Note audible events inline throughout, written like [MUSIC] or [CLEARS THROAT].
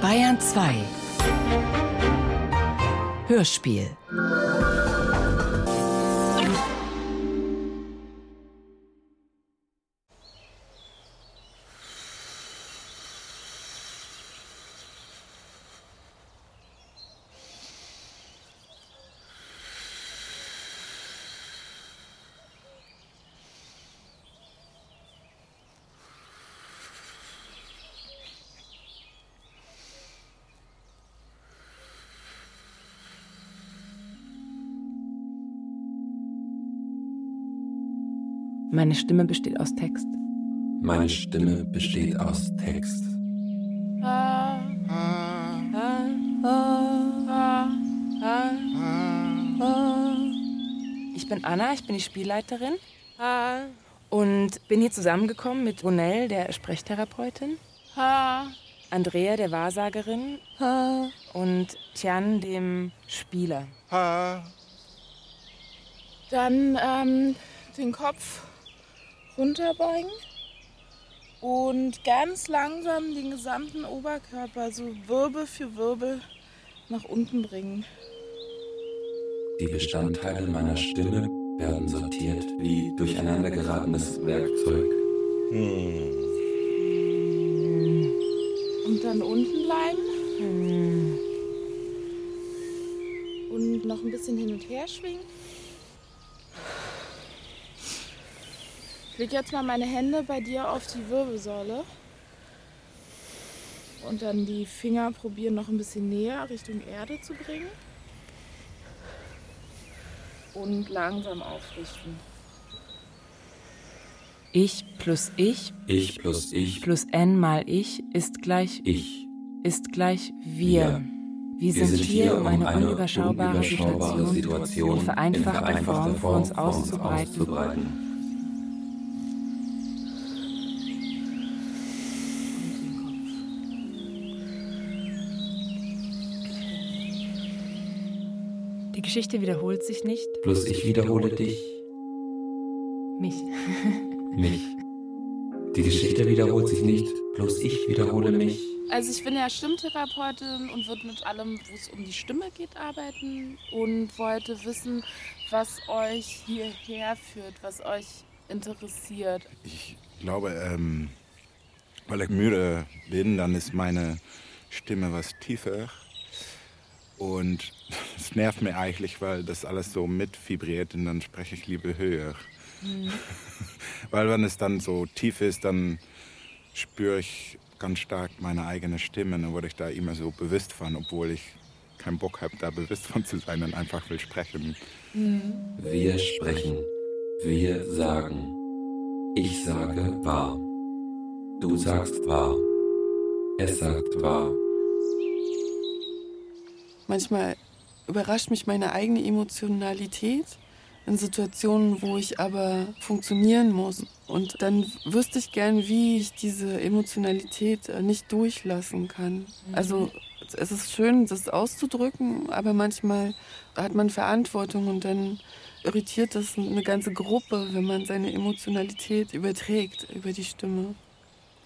Bayern 2 Hörspiel Meine Stimme besteht aus Text. Meine Stimme besteht aus Text. Ich bin Anna, ich bin die Spielleiterin und bin hier zusammengekommen mit Ronell, der Sprechtherapeutin, Andrea, der Wahrsagerin und Tian, dem Spieler. Dann ähm, den Kopf runterbeugen und ganz langsam den gesamten Oberkörper so Wirbel für Wirbel nach unten bringen. Die Bestandteile meiner Stimme werden sortiert wie durcheinander geratenes Werkzeug. Und dann unten bleiben. Hm. Und noch ein bisschen hin und her schwingen. Leg jetzt mal meine Hände bei dir auf die Wirbelsäule. Und dann die Finger probieren noch ein bisschen näher Richtung Erde zu bringen. Und langsam aufrichten. Ich plus ich Ich plus ich plus n mal ich ist gleich ich. ist gleich wir. Wir, Wir sind, hier, um eine, unüberschaubare, unüberschaubare Situation, Situation in vereinfachter in Form vor uns vor uns auszubreiten. auszubreiten. Geschichte wiederholt sich nicht. Plus ich wiederhole dich, Mich. [LAUGHS] mich. Die Geschichte wiederholt sich nicht, bloß ich wiederhole mich. Also ich bin ja Stimmtherapeutin und würde mit allem, wo es um die Stimme geht, arbeiten und wollte wissen, was euch hierher führt, was euch interessiert. Ich glaube, ähm, weil ich müde bin, dann ist meine Stimme was tiefer. Und [LAUGHS] es nervt mir eigentlich, weil das alles so mit vibriert und dann spreche ich lieber höher. [LAUGHS] weil wenn es dann so tief ist, dann spüre ich ganz stark meine eigene Stimme. Dann wurde ich da immer so bewusst von, obwohl ich keinen Bock habe, da bewusst von zu sein und einfach will sprechen. Wir sprechen, wir sagen. Ich sage wahr. Du sagst wahr. Es sagt wahr. Manchmal überrascht mich meine eigene Emotionalität in Situationen, wo ich aber funktionieren muss. Und dann wüsste ich gern, wie ich diese Emotionalität äh, nicht durchlassen kann. Also es ist schön, das auszudrücken, aber manchmal hat man Verantwortung und dann irritiert das eine ganze Gruppe, wenn man seine Emotionalität überträgt über die Stimme.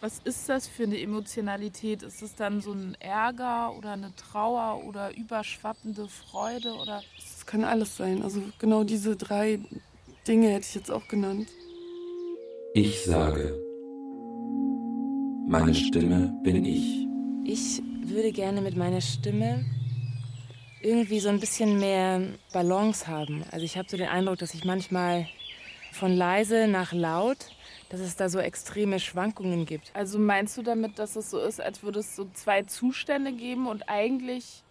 Was ist das für eine Emotionalität? Ist es dann so ein Ärger oder eine Trauer oder überschwappende Freude oder Es kann alles sein. Also genau diese drei Dinge hätte ich jetzt auch genannt. Ich sage. Meine Stimme bin ich. Ich würde gerne mit meiner Stimme irgendwie so ein bisschen mehr Balance haben. Also ich habe so den Eindruck, dass ich manchmal von leise nach laut, dass es da so extreme Schwankungen gibt. Also meinst du damit, dass es so ist, als würde es so zwei Zustände geben und eigentlich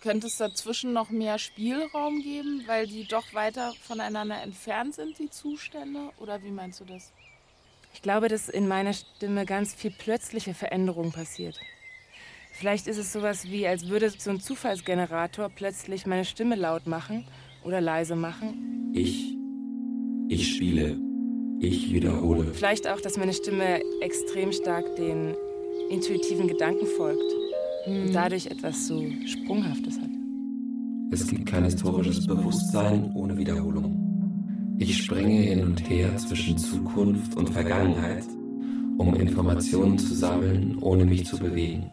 könnte es dazwischen noch mehr Spielraum geben, weil die doch weiter voneinander entfernt sind, die Zustände? Oder wie meinst du das? Ich glaube, dass in meiner Stimme ganz viel plötzliche Veränderung passiert. Vielleicht ist es sowas wie, als würde so ein Zufallsgenerator plötzlich meine Stimme laut machen oder leise machen. Ich. Ich spiele. Ich wiederhole. Vielleicht auch, dass meine Stimme extrem stark den intuitiven Gedanken folgt und dadurch etwas so Sprunghaftes hat. Es gibt kein historisches Bewusstsein ohne Wiederholung. Ich springe hin und her zwischen Zukunft und Vergangenheit um Informationen zu sammeln, ohne mich zu bewegen.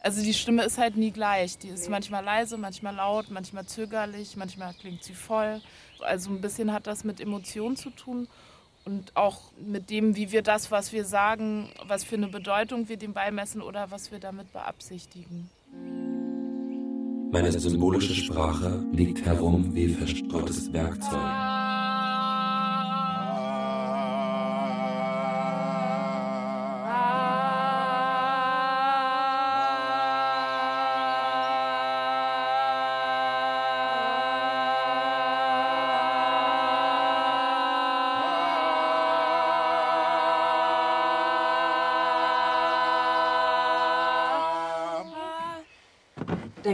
Also die Stimme ist halt nie gleich. Die ist manchmal leise, manchmal laut, manchmal zögerlich, manchmal klingt sie voll. Also ein bisschen hat das mit Emotionen zu tun und auch mit dem, wie wir das, was wir sagen, was für eine Bedeutung wir dem beimessen oder was wir damit beabsichtigen. Meine symbolische Sprache liegt herum wie verstreutes Werkzeug.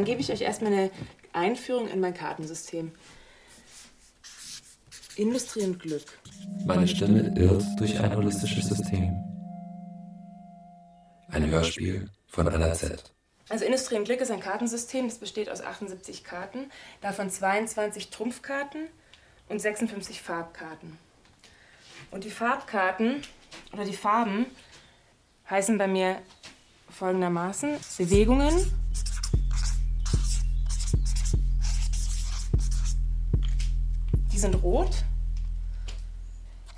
Dann gebe ich euch erstmal eine Einführung in mein Kartensystem. Industrie und Glück. Meine Stimme irrt durch ein holistisches System. Ein Hörspiel von Anna Z. Also Industrie und Glück ist ein Kartensystem, das besteht aus 78 Karten, davon 22 Trumpfkarten und 56 Farbkarten. Und die Farbkarten oder die Farben heißen bei mir folgendermaßen Bewegungen, sind rot.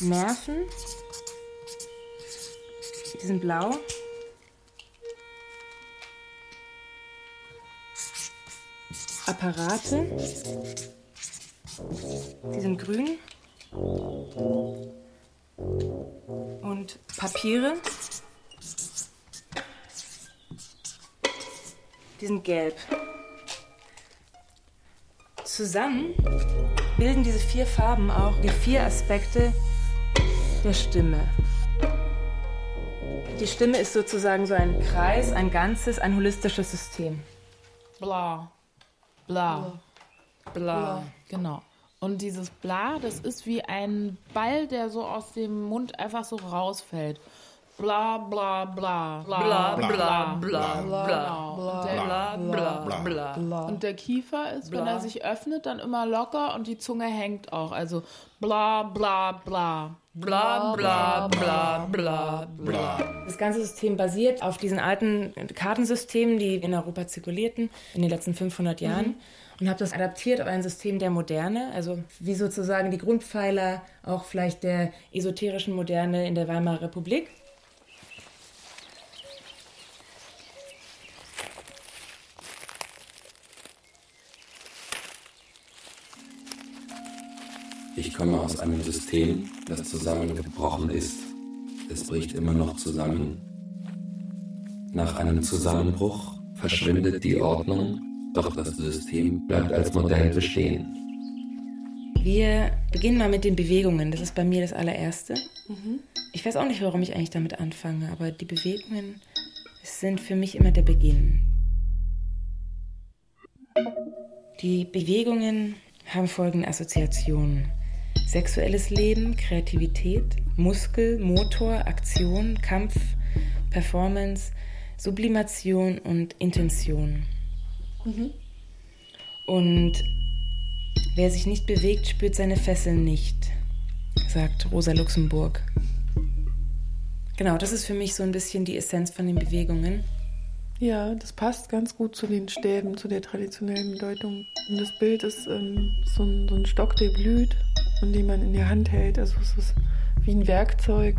Nerven. Die sind blau. Apparate. Die sind grün. Und Papiere. Die sind gelb. Zusammen bilden diese vier Farben auch die vier Aspekte der Stimme. Die Stimme ist sozusagen so ein Kreis, ein ganzes, ein holistisches System. Bla. Bla. Bla. Genau. Und dieses Bla, das ist wie ein Ball, der so aus dem Mund einfach so rausfällt. Bla bla bla bla bla bla bla bla bla bla bla Und der Kiefer ist, wenn er sich öffnet, dann immer locker und die Zunge hängt auch. Also bla bla bla bla bla bla bla bla. Das ganze System basiert auf diesen alten Kartensystemen, die in Europa zirkulierten in den letzten 500 Jahren. Mhm. Und habe das adaptiert auf ein System der Moderne, also wie sozusagen die Grundpfeiler auch vielleicht der esoterischen Moderne in der Weimarer Republik. Ich komme aus einem System, das zusammengebrochen ist. Es bricht immer noch zusammen. Nach einem Zusammenbruch verschwindet die Ordnung, doch das System bleibt als Modell bestehen. Wir beginnen mal mit den Bewegungen. Das ist bei mir das allererste. Mhm. Ich weiß auch nicht, warum ich eigentlich damit anfange, aber die Bewegungen sind für mich immer der Beginn. Die Bewegungen haben folgende Assoziationen. Sexuelles Leben, Kreativität, Muskel, Motor, Aktion, Kampf, Performance, Sublimation und Intention. Mhm. Und wer sich nicht bewegt, spürt seine Fesseln nicht, sagt Rosa Luxemburg. Genau, das ist für mich so ein bisschen die Essenz von den Bewegungen. Ja, das passt ganz gut zu den Stäben, zu der traditionellen Bedeutung. Und das Bild ist ähm, so, ein, so, ein, Stock, der blüht und den man in der Hand hält. Also es ist wie ein Werkzeug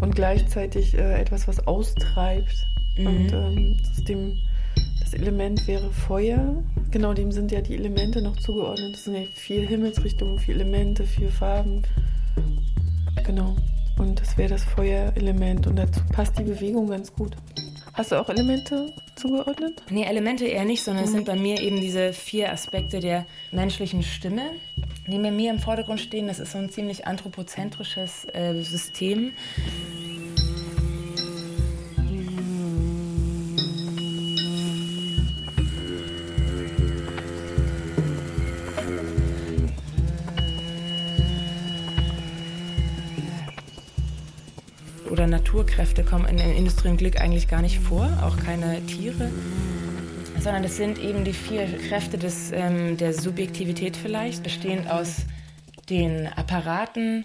und gleichzeitig äh, etwas, was austreibt. Mhm. Und ähm, das, dem, das Element wäre Feuer. Genau dem sind ja die Elemente noch zugeordnet. Das sind ja vier Himmelsrichtungen, vier Elemente, vier Farben. Genau. Und das wäre das Feuerelement. Und dazu passt die Bewegung ganz gut. Hast du auch Elemente zugeordnet? Nee, Elemente eher nicht, sondern mhm. es sind bei mir eben diese vier Aspekte der menschlichen Stimme, die bei mir im Vordergrund stehen. Das ist so ein ziemlich anthropozentrisches äh, System. oder Naturkräfte kommen in der Industrie und Glück eigentlich gar nicht vor, auch keine Tiere, sondern es sind eben die vier Kräfte des, ähm, der Subjektivität vielleicht, bestehend aus den Apparaten,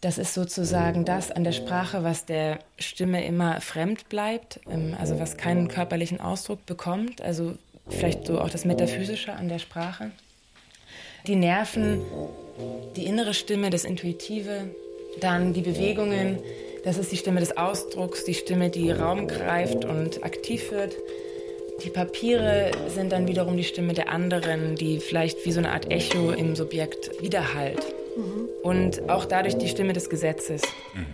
Das ist sozusagen das an der Sprache, was der Stimme immer fremd bleibt, ähm, also was keinen körperlichen Ausdruck bekommt. Also vielleicht so auch das Metaphysische an der Sprache. Die Nerven, die innere Stimme, das Intuitive, dann die Bewegungen, das ist die Stimme des Ausdrucks, die Stimme, die Raum greift und aktiv wird. Die Papiere sind dann wiederum die Stimme der anderen, die vielleicht wie so eine Art Echo im Subjekt widerhallt. Mhm. Und auch dadurch die Stimme des Gesetzes. Mhm.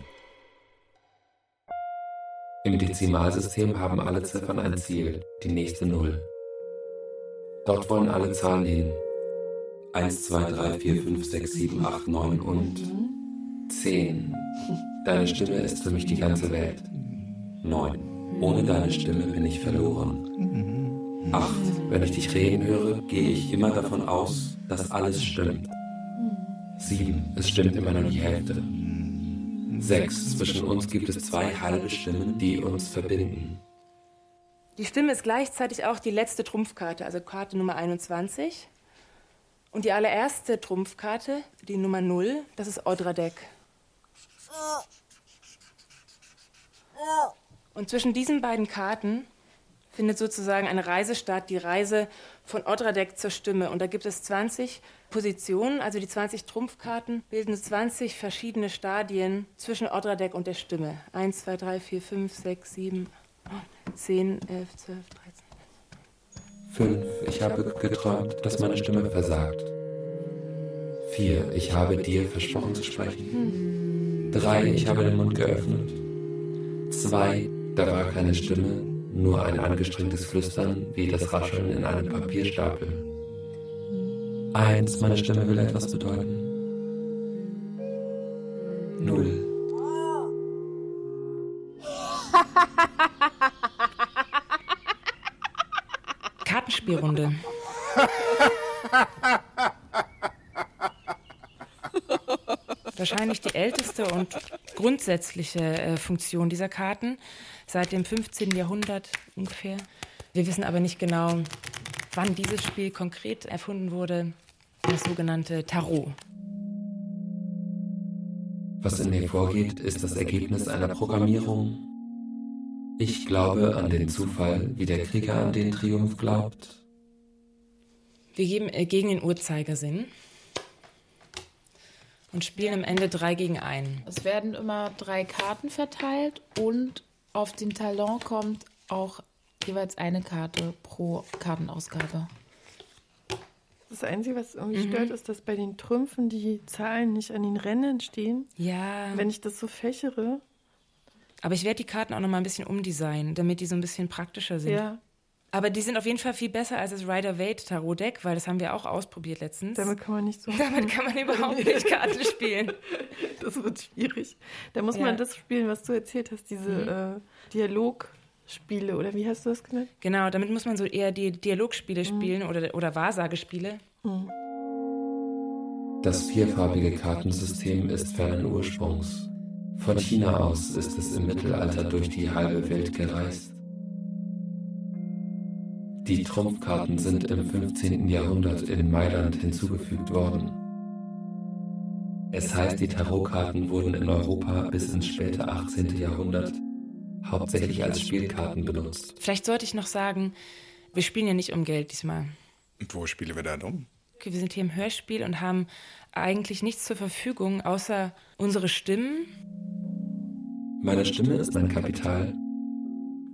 Im Dezimalsystem haben alle Ziffern ein Ziel, die nächste Null. Dort wollen alle Zahlen hin. 1, 2, 3, 4, 5, 6, 7, 8, 9 und 10. Deine Stimme ist für mich die ganze Welt. 9. Ohne deine Stimme bin ich verloren. 8. Wenn ich dich reden höre, gehe ich immer davon aus, dass alles stimmt. 7. Es stimmt immer nur die Hälfte. 6. Zwischen uns gibt es zwei halbe Stimmen, die uns verbinden. Die Stimme ist gleichzeitig auch die letzte Trumpfkarte, also Karte Nummer 21. Und die allererste Trumpfkarte, die Nummer 0, das ist Odradek. Und zwischen diesen beiden Karten findet sozusagen eine Reise statt, die Reise von Odradek zur Stimme. Und da gibt es 20 Positionen, also die 20 Trumpfkarten bilden 20 verschiedene Stadien zwischen Odradek und der Stimme. 1, 2, 3, 4, 5, 6, 7, 10, 11, 12, 13. 5. Ich habe geträumt, dass meine Stimme versagt. 4. Ich habe dir versprochen zu sprechen. 3. Ich habe den Mund geöffnet. 2. Da war keine Stimme, nur ein angestrengtes Flüstern wie das Rascheln in einem Papierstapel. Eins, meine Stimme will etwas bedeuten. Null. [LAUGHS] Kartenspielrunde. [LAUGHS] Wahrscheinlich die älteste und grundsätzliche äh, Funktion dieser Karten seit dem 15. Jahrhundert ungefähr. Wir wissen aber nicht genau, wann dieses Spiel konkret erfunden wurde, das sogenannte Tarot. Was in mir vorgeht, ist das Ergebnis einer Programmierung. Ich glaube an den Zufall, wie der Krieger an den Triumph glaubt. Wir geben äh, gegen den Uhrzeigersinn und spielen am Ende drei gegen einen. Es werden immer drei Karten verteilt und auf den Talon kommt auch jeweils eine Karte pro Kartenausgabe. Das Einzige, was irgendwie mhm. stört, ist, dass bei den Trümpfen die Zahlen nicht an den Rändern stehen. Ja. Wenn ich das so fächere. Aber ich werde die Karten auch noch mal ein bisschen umdesignen, damit die so ein bisschen praktischer sind. Ja. Aber die sind auf jeden Fall viel besser als das Rider-Waite Tarot-Deck, weil das haben wir auch ausprobiert letztens. Damit kann man nicht so. Damit kann man überhaupt nicht Karten spielen. [LAUGHS] Das wird schwierig. Da muss ja. man das spielen, was du erzählt hast, diese mhm. äh, Dialogspiele oder wie hast du das genannt? Genau, damit muss man so eher die Dialogspiele mhm. spielen oder, oder Wahrsagespiele. Mhm. Das vierfarbige Kartensystem ist fernen Ursprungs. Von China aus ist es im Mittelalter durch die halbe Welt gereist. Die Trumpfkarten sind im 15. Jahrhundert in Mailand hinzugefügt worden. Es heißt, die Tarotkarten wurden in Europa bis ins späte 18. Jahrhundert hauptsächlich als Spielkarten benutzt. Vielleicht sollte ich noch sagen, wir spielen ja nicht um Geld diesmal. Und wo spielen wir dann um? Okay, wir sind hier im Hörspiel und haben eigentlich nichts zur Verfügung, außer unsere Stimmen. Meine Stimme ist mein Kapital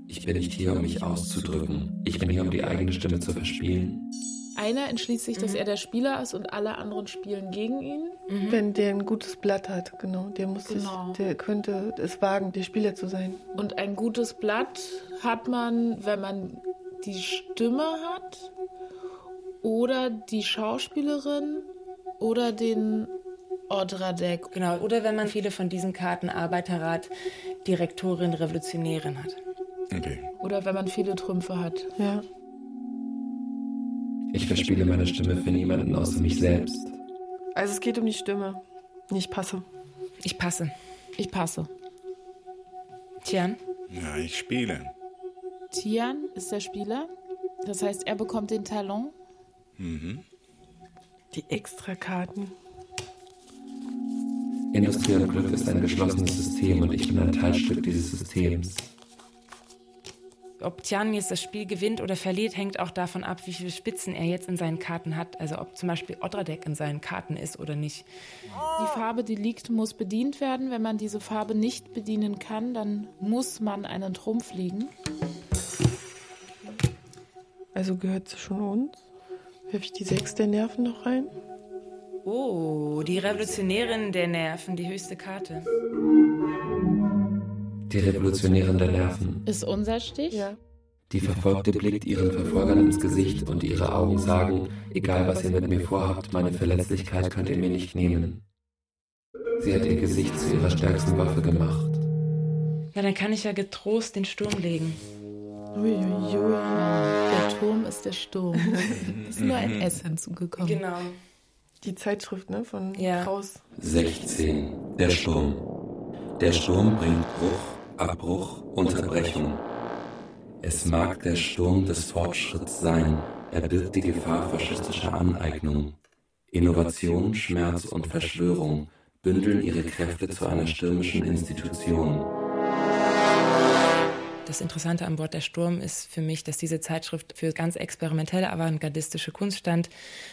ich bin nicht hier, um mich auszudrücken. Ich bin hier, um die eigene Stimme zu verspielen. Einer entschließt sich, dass mhm. er der Spieler ist und alle anderen spielen gegen ihn. Mhm. Wenn der ein gutes Blatt hat, genau. Der muss genau. sich, der könnte es wagen, der Spieler zu sein. Und ein gutes Blatt hat man, wenn man die Stimme hat oder die Schauspielerin oder den Ordradek. Genau, oder wenn man viele von diesen Karten Arbeiterrat, Direktorin, Revolutionärin hat. Okay. Oder wenn man viele Trümpfe hat. Ja. Ich verspiele meine Stimme für niemanden außer mich selbst. Also es geht um die Stimme. Ich passe. Ich passe. Ich passe. Tian? Ja, ich spiele. Tian ist der Spieler. Das heißt, er bekommt den Talon. Mhm. Die Extrakarten. Industrie und Glück ist ein geschlossenes System und ich bin ein Teilstück dieses Systems. Ob Tian jetzt das Spiel gewinnt oder verliert, hängt auch davon ab, wie viele Spitzen er jetzt in seinen Karten hat. Also ob zum Beispiel Odradek in seinen Karten ist oder nicht. Die Farbe, die liegt, muss bedient werden. Wenn man diese Farbe nicht bedienen kann, dann muss man einen Trumpf liegen. Also gehört sie schon uns? Werfe ich die sechs der Nerven noch rein? Oh, die Revolutionärin der Nerven, die höchste Karte. Die Revolutionärin der Nerven. Ist unser Stich? Ja. Die Verfolgte blickt ihren Verfolgern ins Gesicht und ihre Augen sagen, egal was ihr mit mir vorhabt, meine Verletzlichkeit könnt ihr mir nicht nehmen. Sie hat ihr Gesicht zu ihrer stärksten Waffe gemacht. Ja, dann kann ich ja getrost den Sturm legen. Uiuiui. Der Turm ist der Sturm. [LAUGHS] ist nur ein S hinzugekommen. Genau. Die Zeitschrift, ne? Von Ja. Kraus. 16. Der Sturm. Der Sturm bringt Bruch, Abbruch, Unterbrechung. Es mag der Sturm des Fortschritts sein. Er birgt die Gefahr faschistischer Aneignung. Innovation, Schmerz und Verschwörung bündeln ihre Kräfte zu einer stürmischen Institution. Das Interessante an Bord der Sturm ist für mich, dass diese Zeitschrift für ganz experimentelle, avantgardistische Kunst stand,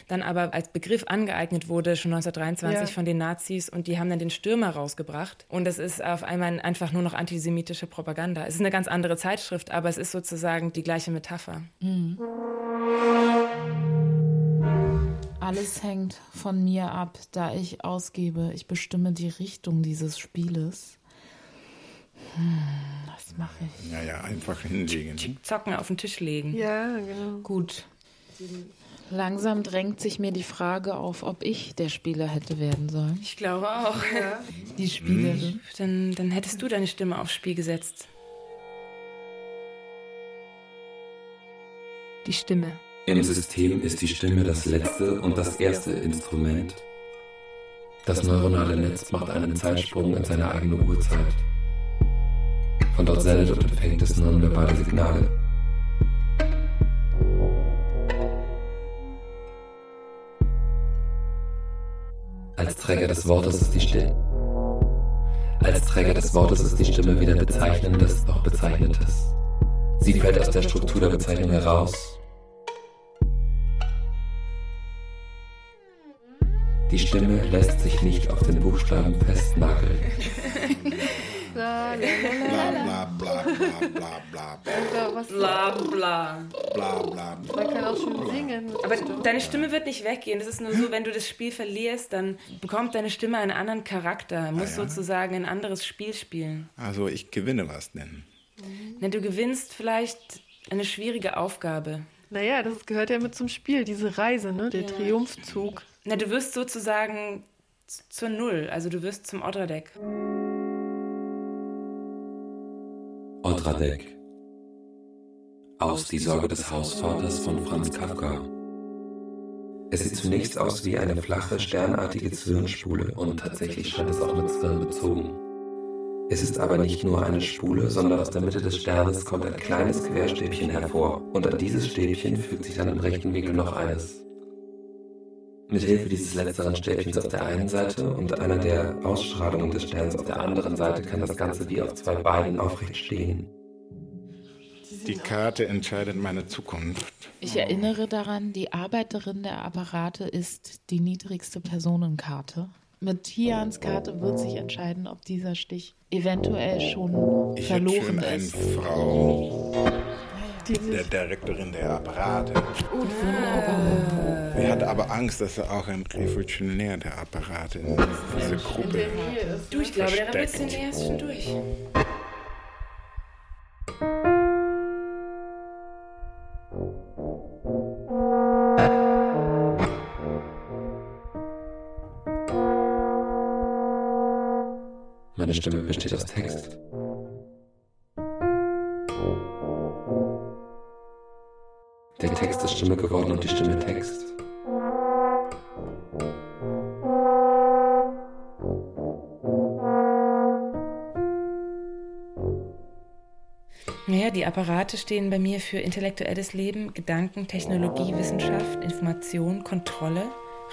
dann aber als Begriff angeeignet wurde, schon 1923 Ja. von den Nazis und die haben dann den Stürmer rausgebracht. Und es ist auf einmal einfach nur noch antisemitische Propaganda. Es ist eine ganz andere Zeitschrift, aber es ist sozusagen die gleiche Metapher. Alles hängt von mir ab, da ich ausgebe. Ich bestimme die Richtung dieses Spieles. Hm, was mache ich? Ja, ja, einfach hinlegen. Zocken auf den Tisch legen. Ja, genau. Gut. Langsam drängt sich mir die Frage auf, ob ich der Spieler hätte werden sollen. Ich glaube auch. Die Spielerin. Dann, dann hättest du deine Stimme aufs Spiel gesetzt. Die Stimme. Im System ist die Stimme das letzte und das erste Instrument. Das neuronale Netz macht einen Zeitsprung in seine eigene Uhrzeit. Von dort sendet und empfängt es nonverbale Signale. Als Träger des Wortes ist die Stimme. Als Träger des Wortes ist die Stimme weder Bezeichnendes noch Bezeichnetes. Sie fällt aus der Struktur der Bezeichnung heraus Die Stimme lässt sich nicht auf den Buchstaben festnageln. [LAUGHS] Bla bla bla bla bla bla? Bla. Man kann auch schon singen. Aber deine Stimme wird nicht weggehen. Das ist nur so, wenn du das Spiel verlierst, dann bekommt deine Stimme einen anderen Charakter, muss Ah, ja. sozusagen ein anderes Spiel spielen. Also ich gewinne was denn. Ne, du gewinnst vielleicht eine schwierige Aufgabe. Naja, das gehört ja mit zum Spiel, diese Reise, ne? Der Triumphzug. Na, du wirst sozusagen zur Null, also du wirst zum Odradek. Odradek. Aus Die Sorge des Hausvaters von Franz Kafka. Es sieht zunächst aus wie eine flache, sternartige Zwirnspule und tatsächlich scheint es auch mit Zwirn bezogen. Es ist aber nicht nur eine Spule, sondern aus der Mitte des Sternes kommt ein kleines Querstäbchen hervor und an dieses Stäbchen fügt sich dann im rechten Winkel noch eines. Mit Hilfe dieses letzteren Stäbchens auf der einen Seite und einer der Ausstrahlungen des Sterns auf der anderen Seite kann das Ganze wie auf zwei Beinen aufrecht stehen. Die Karte entscheidet meine Zukunft. Ich erinnere daran, die Arbeiterin der Apparate ist die niedrigste Personenkarte. Mit Tians Karte wird sich entscheiden, ob dieser Stich eventuell schon Ich hätte verloren schön eine ist. Frau, der Direktorin der Apparate. Sie hat aber Angst, dass er auch ein Revolutionär der Apparate in diese Gruppe Du, ich glaube, der. Revolutionär ist schon durch. Meine Stimme besteht aus Text. Der Text ist Stimme geworden und die Stimme Text. Apparate stehen bei mir für intellektuelles Leben, Gedanken, Technologie, Wissenschaft, Information, Kontrolle,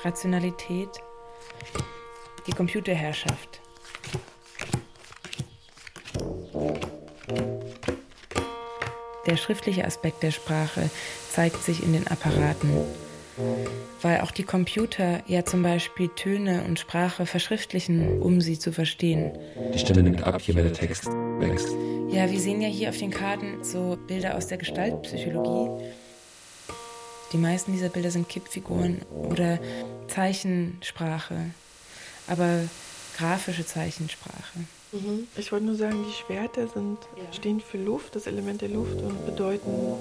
Rationalität, die Computerherrschaft. Der schriftliche Aspekt der Sprache zeigt sich in den Apparaten. Weil auch die Computer ja zum Beispiel Töne und Sprache verschriftlichen, um sie zu verstehen. Die Stimme nimmt ab, je mehr der Text wächst. Ja, wir sehen ja hier auf den Karten so Bilder aus der Gestaltpsychologie. Die meisten dieser Bilder sind Kippfiguren oder Zeichensprache, aber grafische Zeichensprache. Mhm. Ich wollte nur sagen, die Schwerter sind, ja. stehen für Luft, das Element der Luft und bedeuten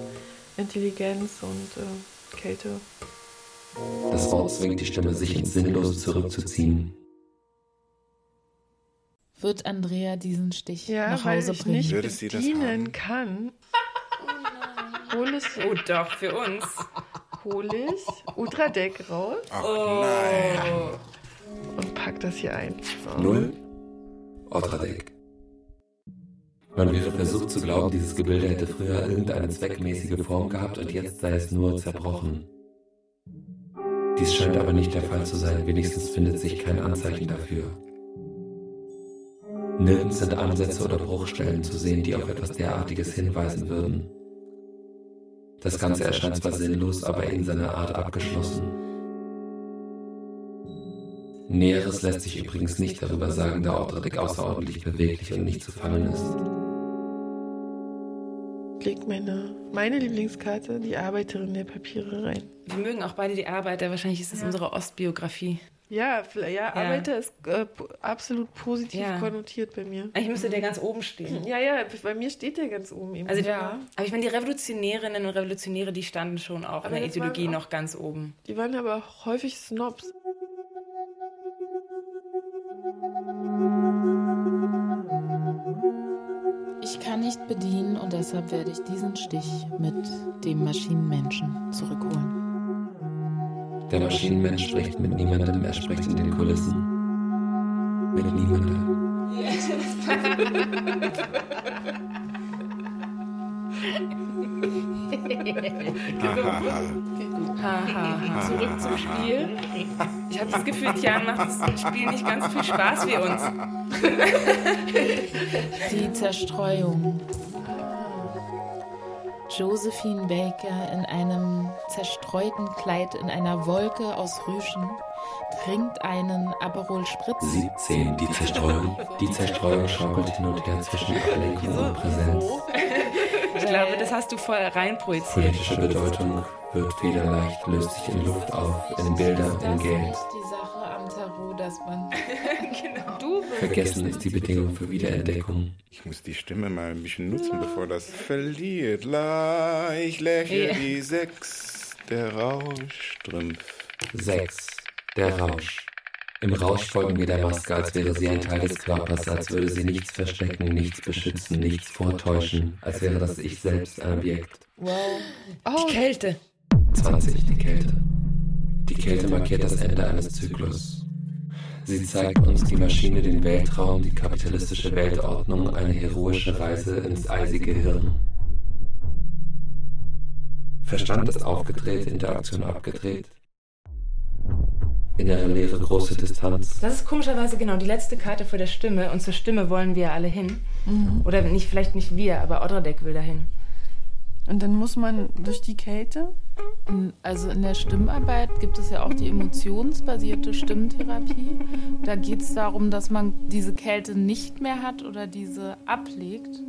Intelligenz und äh, Kälte. Das Wort zwingt die Stimme, sich ins Sinnlose zurückzuziehen. Wird Andrea diesen Stich ja, nach Hause weil ich bringen? nicht Würde sie das bedienen haben? kann, [LAUGHS] hol es, Oh doch, für uns. hol ich Ultradeck raus Oh. nein. und pack das hier ein. So. Null. Otradek. Man wäre versucht zu glauben, dieses Gebilde hätte früher irgendeine zweckmäßige Form gehabt und jetzt sei es nur zerbrochen. Dies scheint aber nicht der Fall zu sein, wenigstens findet sich kein Anzeichen dafür. Nirgends sind Ansätze oder Bruchstellen zu sehen, die auf etwas derartiges hinweisen würden. Das Ganze erscheint zwar sinnlos, aber in seiner Art abgeschlossen. Näheres lässt sich übrigens nicht darüber sagen, da Otradek außerordentlich beweglich und nicht zu fangen ist. Leg meine, meine Lieblingskarte, die Arbeiterin der Papiere, rein. Wir mögen auch beide die Arbeiter. Wahrscheinlich ist das unsere Ostbiografie. Ja, vielleicht- ja, Arbeiter ist äh, absolut positiv Ja. konnotiert bei mir. Eigentlich müsste der ganz oben stehen. Ja, ja, bei mir steht der ganz oben eben. Also, Ja. Aber ich meine, die Revolutionärinnen und Revolutionäre, die standen schon auch Aber in der Ideologie auch- noch ganz oben. Die waren aber auch häufig Snobs. Ich kann nicht bedienen und deshalb werde ich diesen Stich mit dem Maschinenmenschen zurückholen. Der Maschinenmensch spricht mit niemandem, er spricht in den Kulissen. Mit niemandem. Ha. Zurück zum Spiel. Ich habe das Gefühl, Tian macht das Spiel nicht ganz so viel Spaß wie uns. Die Zerstreuung. Josephine Baker in einem zerstreuten Kleid in einer Wolke aus Rüschen trinkt einen Aperol Spritz. 17. Die Zerstreuung. Die Zerstreuung schaukelt hin und her zwischen Ablenkung und Präsenz. Ich glaube, das hast du voll reinprojiziert. Politische Bedeutung wird federleicht, löst sich in Luft auf, in Bilder, in Das Geld. ist die Sache am Tarot, dass man [LAUGHS] Vergessen ist die Bedingung für Wiederentdeckung. Ich muss die Stimme mal ein bisschen nutzen, bevor das verliert. Leicht lächelt Ja. die Sechs, der Rauschstrümpf. 6. Der Rausch. Im Rausch folgen wir der Maske, als wäre sie ein Teil des Körpers, als würde sie nichts verstecken, nichts beschützen, nichts vortäuschen, als wäre das Ich selbst ein Objekt. wow, Die Kälte. 20. Die Kälte. Die Kälte markiert das Ende eines Zyklus. Sie zeigt uns die Maschine, den Weltraum, die kapitalistische Weltordnung, eine heroische Reise ins eisige Hirn. Verstand ist aufgedreht, Interaktion abgedreht. Innere Leere, große Distanz. Das ist komischerweise genau die letzte Karte vor der Stimme und zur Stimme wollen wir alle hin. Oder nicht, vielleicht nicht wir, aber Odradek will dahin. Und dann muss man durch die Kälte. Also in der Stimmarbeit gibt es ja auch die emotionsbasierte Stimmtherapie. Da geht es darum, dass man diese Kälte nicht mehr hat oder diese ablegt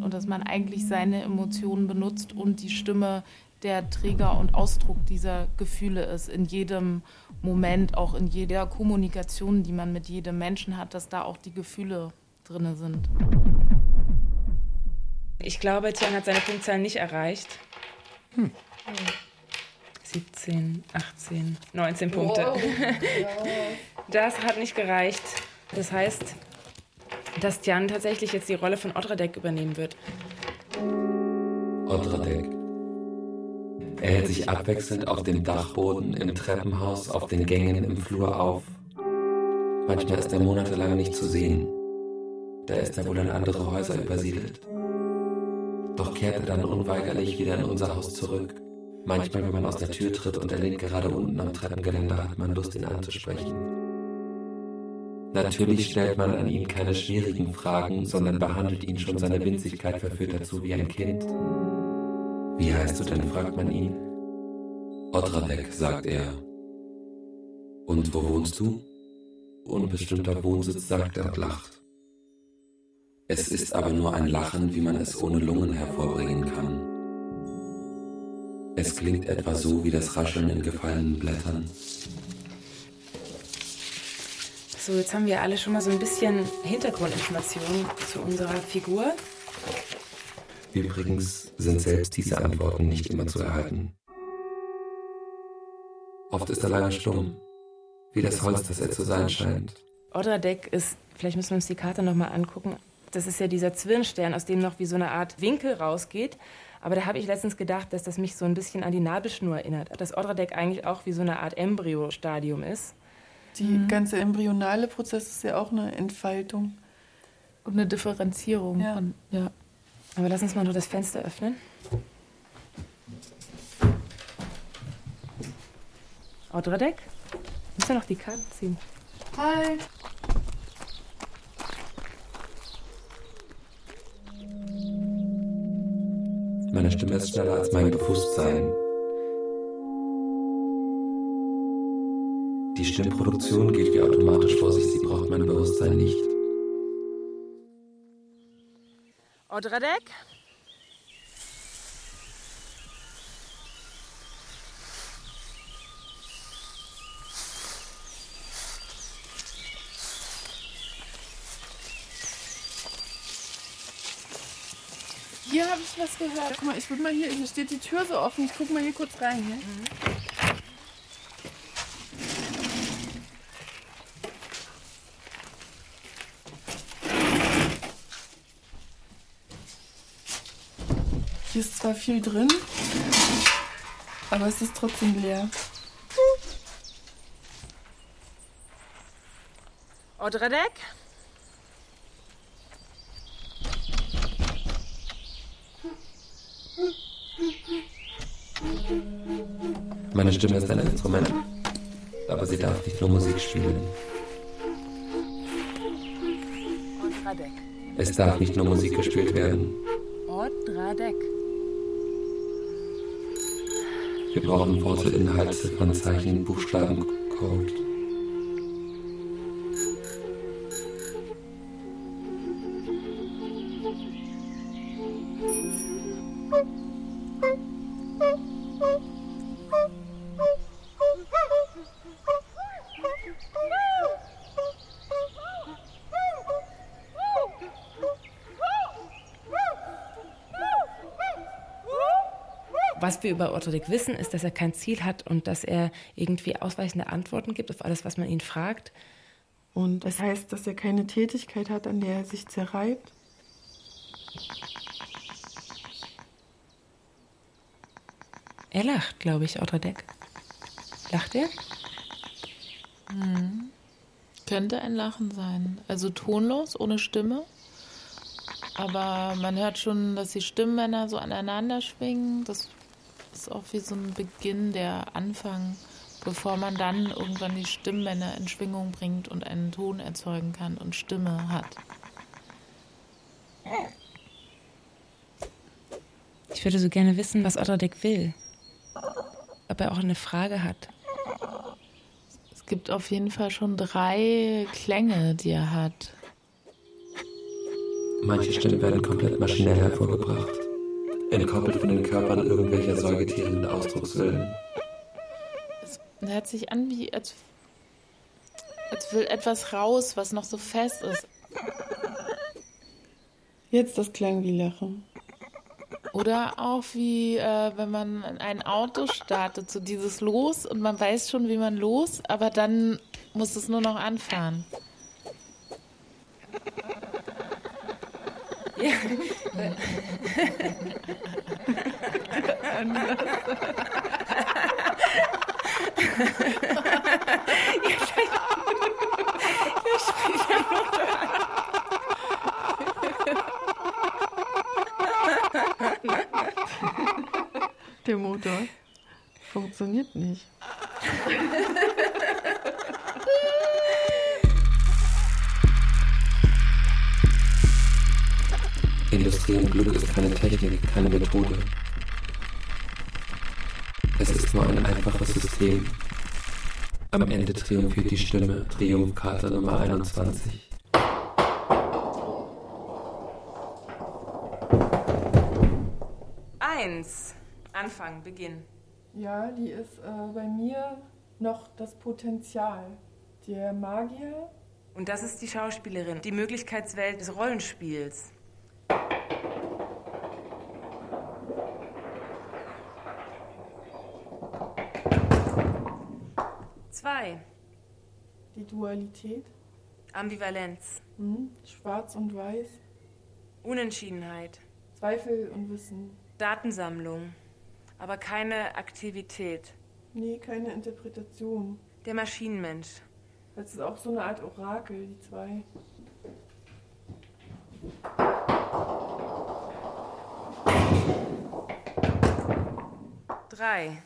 und dass man eigentlich seine Emotionen benutzt und die Stimme der Träger und Ausdruck dieser Gefühle ist. In jedem Moment, auch in jeder Kommunikation, die man mit jedem Menschen hat, dass da auch die Gefühle drin sind. Ich glaube, Tian hat seine Punktzahl nicht erreicht. 17, 18, 19 Punkte. [LAUGHS] Das hat nicht gereicht. Das heißt, dass Tian tatsächlich jetzt die Rolle von Odradek übernehmen wird. Odradek. Er hält sich abwechselnd auf dem Dachboden, im Treppenhaus, auf den Gängen, im Flur auf. Manchmal ist er monatelang nicht zu sehen. Da ist er wohl in andere Häuser übersiedelt. Doch kehrt er dann unweigerlich wieder in unser Haus zurück. Manchmal, wenn man aus der Tür tritt und er liegt gerade unten am Treppengeländer, hat man Lust, ihn anzusprechen. Natürlich stellt man an ihn keine schwierigen Fragen, sondern behandelt ihn schon seine Winzigkeit verführt dazu wie ein Kind. Wie heißt du denn, fragt man ihn. Odradek, sagt er. Und wo wohnst du? Unbestimmter Wohnsitz, sagt er und lacht. Es ist aber nur ein Lachen, wie man es ohne Lungen hervorbringen kann. Es klingt etwa so wie das Rascheln in gefallenen Blättern. So, jetzt haben wir alle schon mal so ein bisschen Hintergrundinformationen zu unserer Figur. Übrigens sind selbst diese Antworten nicht immer zu erhalten. Oft ist er leider stumm, wie das Holz, das er zu sein scheint. Odradek ist, vielleicht müssen wir uns die Karte nochmal angucken. Das ist ja dieser Zwirnstern, aus dem noch wie so eine Art Winkel rausgeht. Aber da habe ich letztens gedacht, dass das mich so ein bisschen an die Nabelschnur erinnert. Dass Odradek eigentlich auch wie so eine Art Embryostadium ist. Die mhm. ganze embryonale Prozess ist ja auch eine Entfaltung. Und eine Differenzierung. Ja. Von, ja. Aber lass uns mal nur das Fenster öffnen. Odradek, musst du noch die Karten ziehen? Hi. Meine Stimme ist schneller als mein Bewusstsein. Die Stimmproduktion geht wie automatisch vor sich, sie braucht mein Bewusstsein nicht. Odradek? Hier habe ich was gehört. Guck mal, ich würde mal hier, hier steht die Tür so offen. Ich guck mal hier kurz rein. Ja? Mhm. Hier ist zwar viel drin, aber es ist trotzdem leer. Odradek? Meine Stimme ist ein Instrument, aber sie darf nicht nur Musik spielen. Es darf nicht nur Musik gespielt werden. Wir brauchen Worte, Inhalte, Ziffernzeichen, Buchstaben, Code. Was wir über Otto wissen, ist, dass er kein Ziel hat und dass er irgendwie ausweichende Antworten gibt auf alles, was man ihn fragt. Und das heißt, dass er keine Tätigkeit hat, an der er sich zerreibt? Er lacht, glaube ich, Otradek. Lacht er? Hm. Könnte ein Lachen sein. Also tonlos, ohne Stimme. Aber man hört schon, dass die Stimmbänder so aneinander schwingen. Das ist auch wie so ein Beginn, der Anfang, bevor man dann irgendwann die Stimmbänder in Schwingung bringt und einen Ton erzeugen kann und Stimme hat. Ich würde so gerne wissen, was Otradek will. Ob er auch eine Frage hat. Es gibt auf jeden Fall schon drei Klänge, die er hat. Manche Stimmen werden komplett maschinell hervorgebracht entkoppelt von den Körpern irgendwelcher Säugetiere mit Ausdruckswillen. Es hört sich an, wie als, als will etwas raus, was noch so fest ist. Jetzt das klang wie Lachen. Oder auch wie, äh, wenn man ein Auto startet, so dieses Los und man weiß schon, wie man los, aber dann muss es nur noch anfahren. [LAUGHS] Ja. Der Motor funktioniert nicht. [LAUGHS] Glück ist keine Technik, keine Methode. Es ist nur ein einfaches System. Am Ende triumphiert die Stimme, Triumphkarte Nummer 21. Eins. Anfang, Beginn. Ja, die ist äh, bei mir noch das Potenzial. Der Magier. Und das ist die Schauspielerin, die Möglichkeitswelt des Rollenspiels. Zwei. Die Dualität. Ambivalenz. Mhm. Schwarz und Weiß. Unentschiedenheit. Zweifel und Wissen. Datensammlung. Aber keine Aktivität. Nee, keine Interpretation. Der Maschinenmensch. Das ist auch so eine Art Orakel, die zwei. Drei.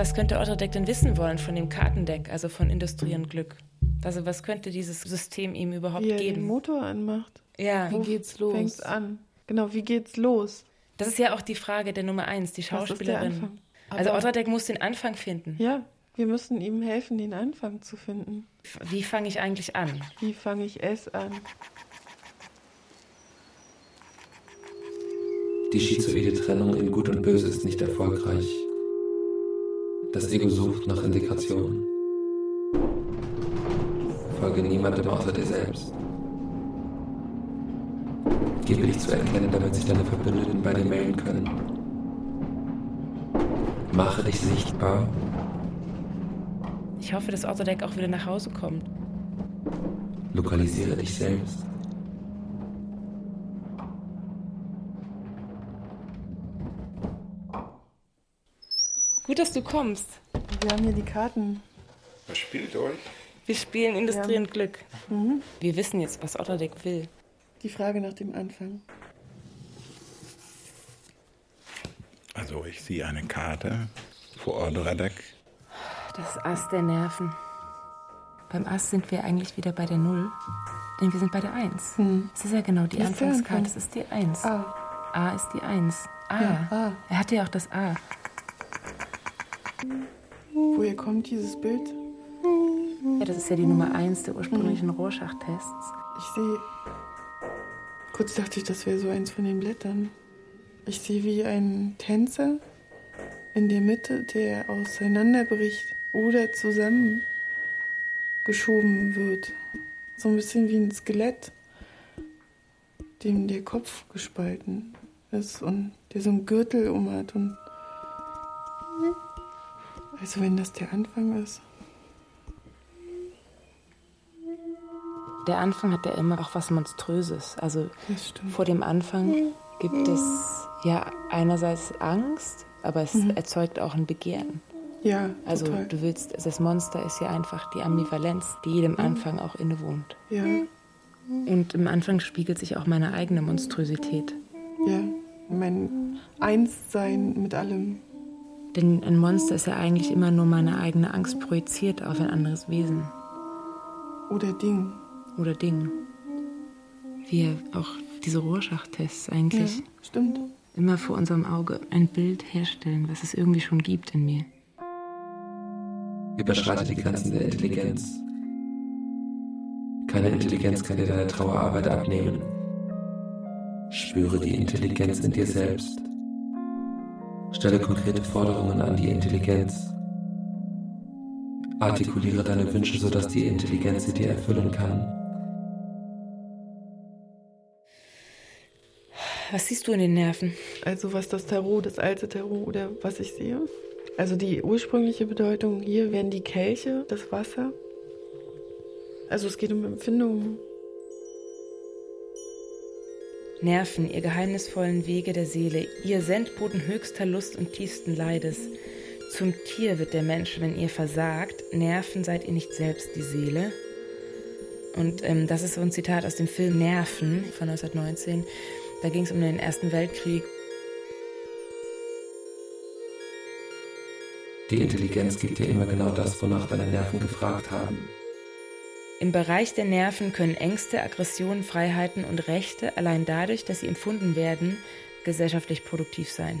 Was, könnte Otterdeck denn wissen wollen von dem Kartendeck, also von Industrie und Glück? Also was könnte dieses System ihm überhaupt Wie er den geben? Motor anmacht. Ja, Wie geht's los? Fängt's an. Genau, wie geht's los? das ist ja auch die Frage der Nummer eins, die Was ist der Schauspielerin. Anfang? Also Otterdeck muss den Anfang finden. Ja, wir müssen ihm helfen, den Anfang zu finden. Wie fange ich eigentlich an? Wie fange ich es an? Die schizoide Trennung in Gut und Böse ist nicht erfolgreich. Das Ego sucht nach Indikationen. Folge niemandem außer dir selbst. Gebe dich zu erkennen, damit sich deine Verbündeten bei dir melden können. Mache dich sichtbar. Ich hoffe, dass Otterdeck auch wieder nach Hause kommt. Lokalisiere dich selbst. Gut, dass du kommst. Wir haben hier die Karten. Was spielt euch? Wir spielen Industrie Ja. und Glück. Mhm. Wir wissen jetzt, was Otterdeck will. Die Frage nach dem Anfang. Also ich sehe eine Karte vor Ordredeck. Das Ass der Nerven. Beim Ass sind wir eigentlich wieder bei der Null. Denn wir sind bei der Eins. Hm. Das ist ja genau die Anfangskarte. Anfang? Das ist die Eins. Ah, A ist die Eins. A. Ja, A. Er hatte ja auch das A. woher kommt dieses Bild? Ja, das ist ja die Nummer eins der ursprünglichen Rorschach-Tests. Ich sehe. Kurz dachte ich, das wäre so eins von den Blättern. Ich sehe wie ein Tänzer in der Mitte, der auseinanderbricht oder zusammengeschoben wird. So ein bisschen wie ein Skelett, dem der Kopf gespalten ist und der so einen Gürtel um hat. Und also wenn das der Anfang ist. Der Anfang hat ja immer auch was Monströses. Also vor dem Anfang gibt es ja einerseits Angst, aber es erzeugt auch ein Begehren. Ja, Also total. du willst, das Monster ist ja einfach die Ambivalenz, die jedem Anfang auch innewohnt. Ja, Und im Anfang spiegelt sich auch meine eigene Monstrosität. ja. Mein Einssein mit allem. Denn ein Monster ist ja eigentlich immer nur meine eigene Angst projiziert auf ein anderes Wesen Oder Ding. oder Ding. Wie auch diese Rorschach-Tests eigentlich Ja, stimmt. immer vor unserem Auge ein Bild herstellen, was es irgendwie schon gibt in mir. Überschreite die Grenzen der Intelligenz. Keine Intelligenz kann dir deine Trauerarbeit abnehmen. Spüre die Intelligenz in dir selbst. Stelle konkrete Forderungen an die Intelligenz. Artikuliere deine Wünsche, sodass die Intelligenz sie dir erfüllen kann. Was siehst du in den Nerven? Also was das Tarot, das alte Tarot oder was ich sehe. Also die ursprüngliche Bedeutung hier wären die Kelche, das Wasser. Also es geht um Empfindungen. Nerven, ihr geheimnisvollen Wege der Seele, ihr Sendboten höchster Lust und tiefsten Leides. Zum Tier wird der Mensch, wenn ihr versagt. Nerven seid ihr nicht selbst die Seele. Und ähm, das ist so ein Zitat aus dem Film Nerven von 1919. Da ging es um den Ersten Weltkrieg. Die Intelligenz gibt dir immer genau das, wonach deine Nerven gefragt haben. Im Bereich der Nerven können Ängste, Aggressionen, Freiheiten und Rechte allein dadurch, dass sie empfunden werden, gesellschaftlich produktiv sein.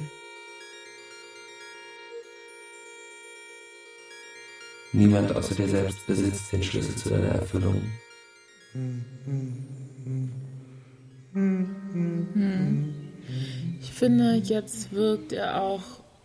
Niemand außer dir selbst besitzt den Schlüssel zu deiner Erfüllung. Ich finde, jetzt wirkt er auch,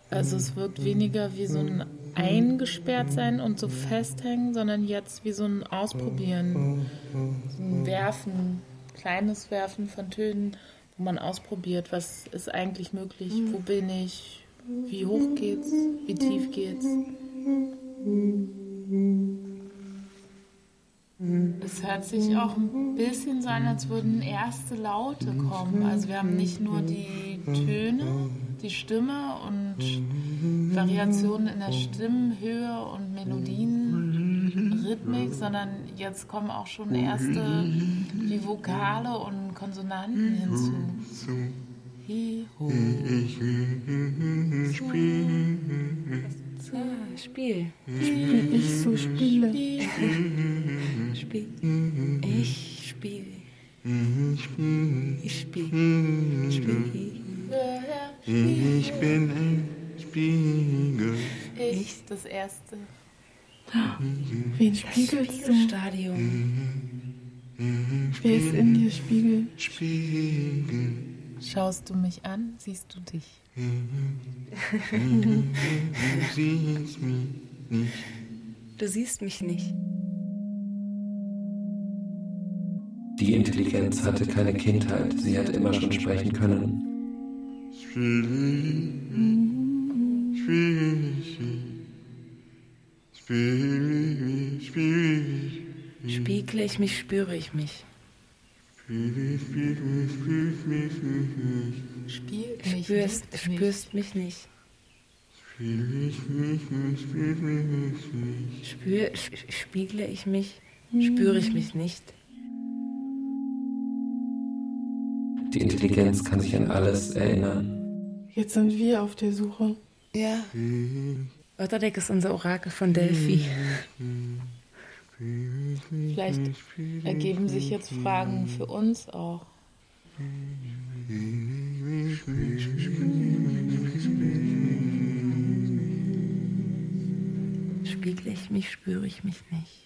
also es wirkt weniger wie so ein eingesperrt sein und so festhängen, sondern jetzt wie so ein Ausprobieren, so ein Werfen, kleines Werfen von Tönen, wo man ausprobiert, was ist eigentlich möglich, wo bin ich, wie hoch geht's, wie tief geht's. Es hört sich auch ein bisschen so an, als würden erste Laute kommen. Also wir haben nicht nur die Töne, die Stimme und Variationen in der Stimmhöhe und Melodien, Rhythmik, sondern jetzt kommen auch schon erste wie Vokale und Konsonanten hinzu. Hi, ho. Ah, Spiel. Ich so spiele. Spiel. Ich spiele. Ich spiele. Spiel. Ich bin ein Spiegel. Ich, das erste. Wen spiegelst du? Stadium. Wer ist in dir Spiegel? Spiegel. Schaust du mich an, siehst du dich. Du siehst [LAUGHS] mich nicht. Du siehst mich nicht. Die Intelligenz hatte keine Kindheit, sie hat immer schon sprechen können. Spiegel. Spiegel. Spiegel. Spiegel. Spiegle ich mich, spüre ich mich. Spielt mich Spürst, nicht. spürst mich nicht. Spür, spiegle ich mich, spüre ich mich nicht. Die Intelligenz kann sich an alles erinnern. Jetzt sind wir auf der Suche. Ja. Otterdek ist unser Orakel von Delphi. Vielleicht ergeben sich jetzt Fragen für uns auch. Spiegle ich mich, spüre ich mich nicht.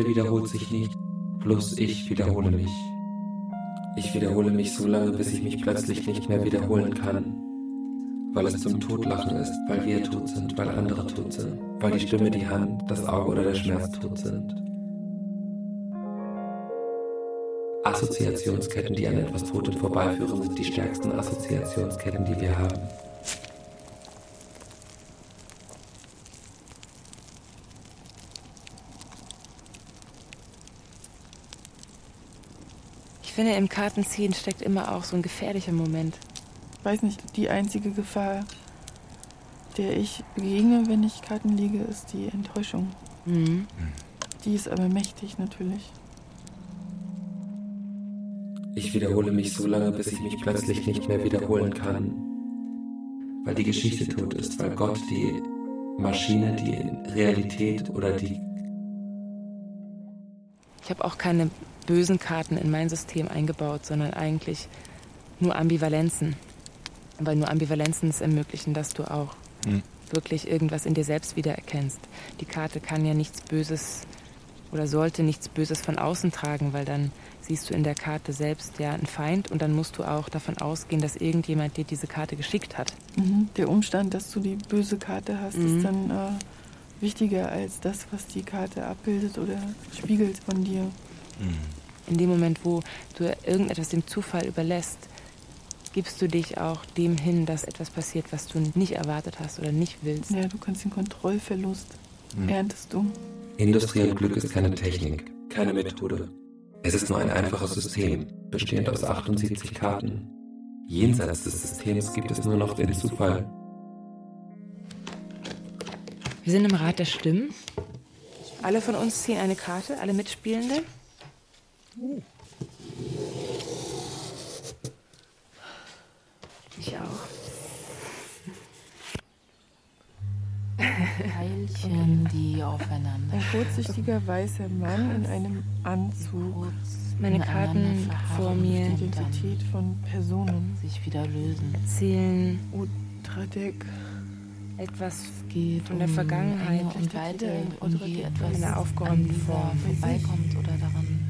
Geschichte wiederholt sich nicht, bloß ich wiederhole mich. Ich wiederhole mich so lange, bis ich mich plötzlich nicht mehr wiederholen kann. Weil es zum Totlachen ist, weil wir tot sind, weil andere tot sind, weil die Stimme, die Hand, das Auge oder der Schmerz tot sind. Assoziationsketten, die an etwas Totem vorbeiführen, sind die stärksten Assoziationsketten, die wir haben. Finde, im Kartenziehen steckt immer auch so ein gefährlicher Moment. Ich weiß nicht, die einzige Gefahr, der ich begegne, wenn ich Karten lege, ist die Enttäuschung. Mhm. Die ist aber mächtig natürlich. Ich wiederhole mich so lange, bis ich mich plötzlich nicht mehr wiederholen kann. Weil die Geschichte tot ist, weil Gott die Maschine, die Realität oder die... Ich habe auch keine bösen Karten in mein System eingebaut, sondern eigentlich nur Ambivalenzen. Weil nur Ambivalenzen es ermöglichen, dass du auch Hm. wirklich irgendwas in dir selbst wiedererkennst. Die Karte kann ja nichts Böses oder sollte nichts Böses von außen tragen, weil dann siehst du in der Karte selbst ja einen Feind und dann musst du auch davon ausgehen, dass irgendjemand dir diese Karte geschickt hat. Mhm. Der Umstand, dass du die böse Karte hast, Mhm. ist dann äh, wichtiger als das, was die Karte abbildet oder spiegelt von dir. In dem Moment, wo du irgendetwas dem Zufall überlässt, gibst du dich auch dem hin, dass etwas passiert, was du nicht erwartet hast oder nicht willst. Ja, du kannst den Kontrollverlust hm. erntest du. Industrie und Glück ist keine Technik, keine Methode. Es ist nur ein einfaches System, bestehend aus 78 Karten. Jenseits des Systems gibt es nur noch den Zufall. Wir sind im Rat der Stimmen. Alle von uns ziehen eine Karte, alle Mitspielende. Uh. Ich auch. Teilchen, die aufeinander. Ein kurzsichtiger weißer Mann in einem Anzug. Meine Karten vor mir. Die Identität von Personen. Sich wieder lösen. Erzählen. Ultradeck. Etwas geht von der Vergangenheit und weiter irgendwie etwas in einer aufgeräumten Form vorbeikommt oder daran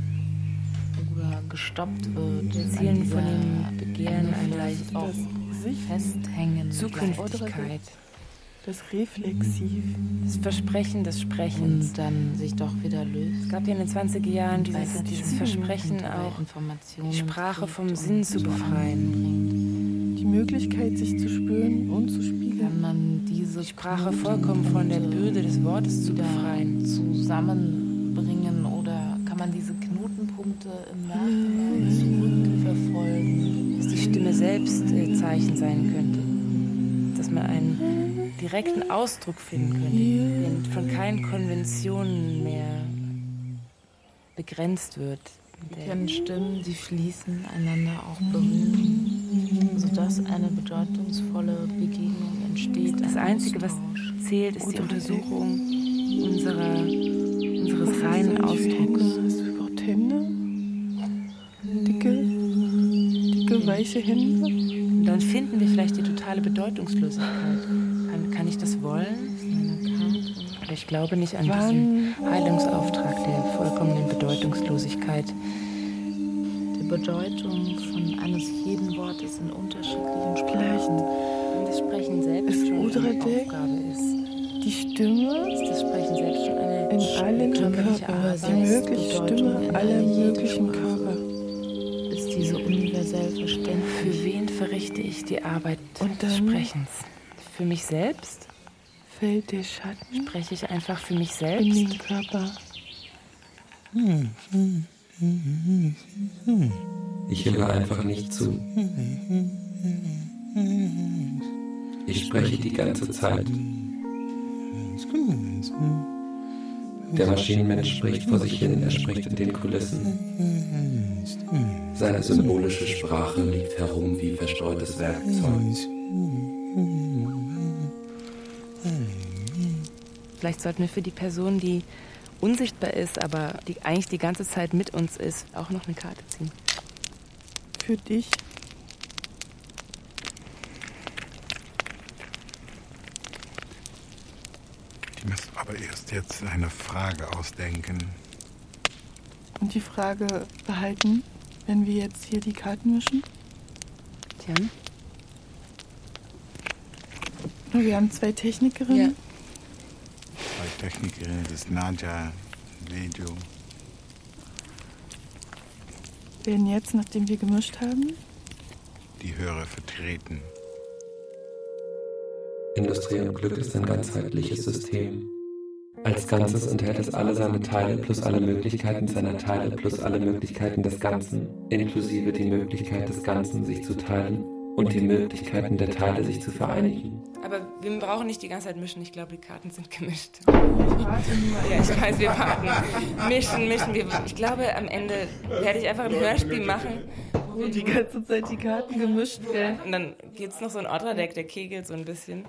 oder gestoppt wird. Erzählen von dem Begehren vielleicht auch festhängen. Zukünftigkeit. Das Reflexiv. Das Versprechen des Sprechens. Und dann sich doch wieder löst. Es gab ja in den 20er Jahren dieses, dieses Versprechen auch, die Sprache vom Sinn zu befreien. Die Möglichkeit, sich zu spüren und zu spiegeln. Kann man diese Sprache vollkommen von der Bürde des Wortes zu befreien. Zusammenbringen oder kann man diese Knotenpunkte im Nachhinein zurückverfolgen? Dass die Stimme selbst äh, Zeichen sein könnte. Dass man einen direkten Ausdruck finden könnte, der von keinen Konventionen mehr begrenzt wird. Wir kennen Stimmen, die fließen, einander auch berühren, sodass eine bedeutungsvolle Begegnung entsteht. Das Einzige, was zählt, ist die Untersuchung unserer, unseres reinen Ausdrucks. Dicke, weiche Hände? Und dann finden wir vielleicht die totale Bedeutungslosigkeit. Kann ich das wollen? Aber ich glaube nicht an diesen Heilungsauftrag der vollkommenen Bedeutungslosigkeit. Die Bedeutung von eines jeden Wortes in unterschiedlichen Sprachen. Wenn das Sprechen selbst schon eine Aufgabe ist. Die Stimme ist das Sprechen selbst schon eine in allen Körper, die mögliche Stimme aller möglichen Körper. Ist diese universell verständlich? Für wen verrichte ich die Arbeit des Sprechens? für mich selbst? Fällt der Schatten? Spreche ich einfach für mich selbst? In den Körper. Ich höre einfach nicht zu. Ich spreche die ganze Zeit. Der Maschinenmensch spricht vor sich hin, er spricht in den Kulissen. Seine symbolische Sprache liegt herum wie verstreutes Werkzeug. Vielleicht sollten wir für die Person, die unsichtbar ist, aber die eigentlich die ganze Zeit mit uns ist, auch noch eine Karte ziehen. Für dich. Die müssen aber erst jetzt eine Frage ausdenken. Und die Frage behalten, wenn wir jetzt hier die Karten mischen? Tja. Wir haben zwei Technikerinnen. Ja. Technikerin, das ist Nadja Ledio. Werden jetzt, nachdem wir gemischt haben, die Hörer vertreten. Industrie und Glück ist ein ganzheitliches System. Als Ganzes enthält es alle seine Teile plus alle Möglichkeiten seiner Teile plus alle Möglichkeiten des Ganzen, inklusive die Möglichkeit des Ganzen, sich zu teilen und die Möglichkeiten der Teile, sich zu vereinigen. Aber wir brauchen nicht die ganze Zeit mischen. Ich glaube, die Karten sind gemischt. Ja, ich weiß, wir warten. Mischen, mischen. Ich glaube, am Ende werde ich einfach ein Hörspiel machen, wo die ganze Zeit die Karten gemischt werden. Und dann gibt es noch so ein Ortra-Deck, der kegelt so ein bisschen.